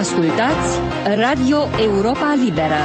Ascultați Radio Europa Liberă.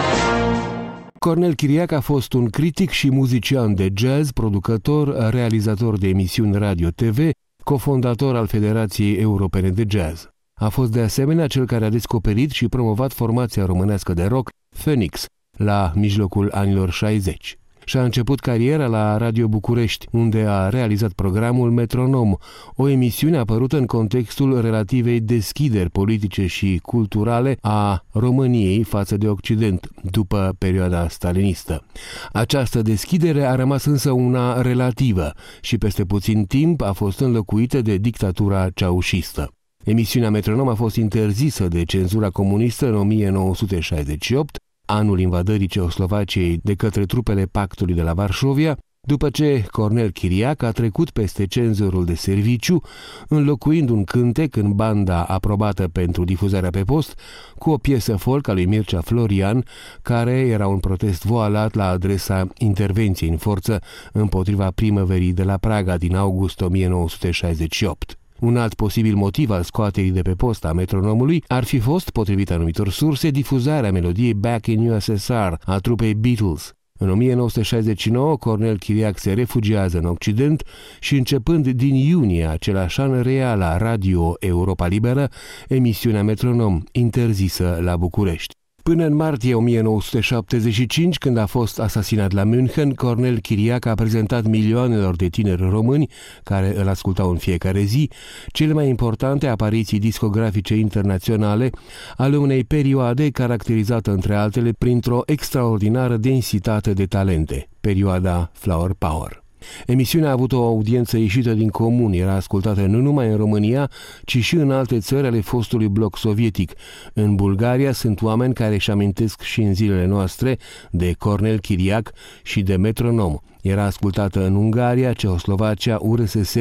Cornel Chiriac a fost un critic și muzician de jazz, producător, realizator de emisiuni radio-TV, cofondator al Federației Europene de Jazz. A fost de asemenea cel care a descoperit și promovat formația românească de rock Phoenix la mijlocul anilor 60 și-a început cariera la Radio București, unde a realizat programul Metronom, o emisiune apărută în contextul relativei deschideri politice și culturale a României față de Occident, după perioada stalinistă. Această deschidere a rămas însă una relativă și peste puțin timp a fost înlocuită de dictatura ceaușistă. Emisiunea Metronom a fost interzisă de cenzura comunistă în 1968 anul invadării Ceoslovaciei de către trupele pactului de la Varșovia, după ce Cornel Chiriac a trecut peste cenzorul de serviciu, înlocuind un cântec în banda aprobată pentru difuzarea pe post cu o piesă folk a lui Mircea Florian, care era un protest voalat la adresa intervenției în forță împotriva primăverii de la Praga din august 1968. Un alt posibil motiv al scoaterii de pe post a metronomului ar fi fost, potrivit anumitor surse, difuzarea melodiei Back in USSR a trupei Beatles. În 1969, Cornel Chiriac se refugiază în Occident și începând din iunie același an reia la Radio Europa Liberă emisiunea Metronom, interzisă la București. Până în martie 1975, când a fost asasinat la München, Cornel Chiriac a prezentat milioanelor de tineri români care îl ascultau în fiecare zi cele mai importante apariții discografice internaționale ale unei perioade caracterizată între altele printr-o extraordinară densitate de talente, perioada Flower Power. Emisiunea a avut o audiență ieșită din comun, era ascultată nu numai în România, ci și în alte țări ale fostului bloc sovietic. În Bulgaria sunt oameni care își amintesc și în zilele noastre de Cornel Chiriac și de Metronom. Era ascultată în Ungaria, Ceoslovacia, URSS,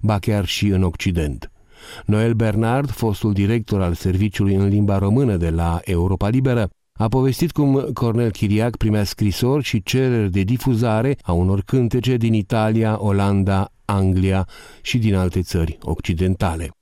ba chiar și în Occident. Noel Bernard, fostul director al serviciului în limba română de la Europa Liberă, a povestit cum Cornel Chiriac primea scrisori și cereri de difuzare a unor cântece din Italia, Olanda, Anglia și din alte țări occidentale.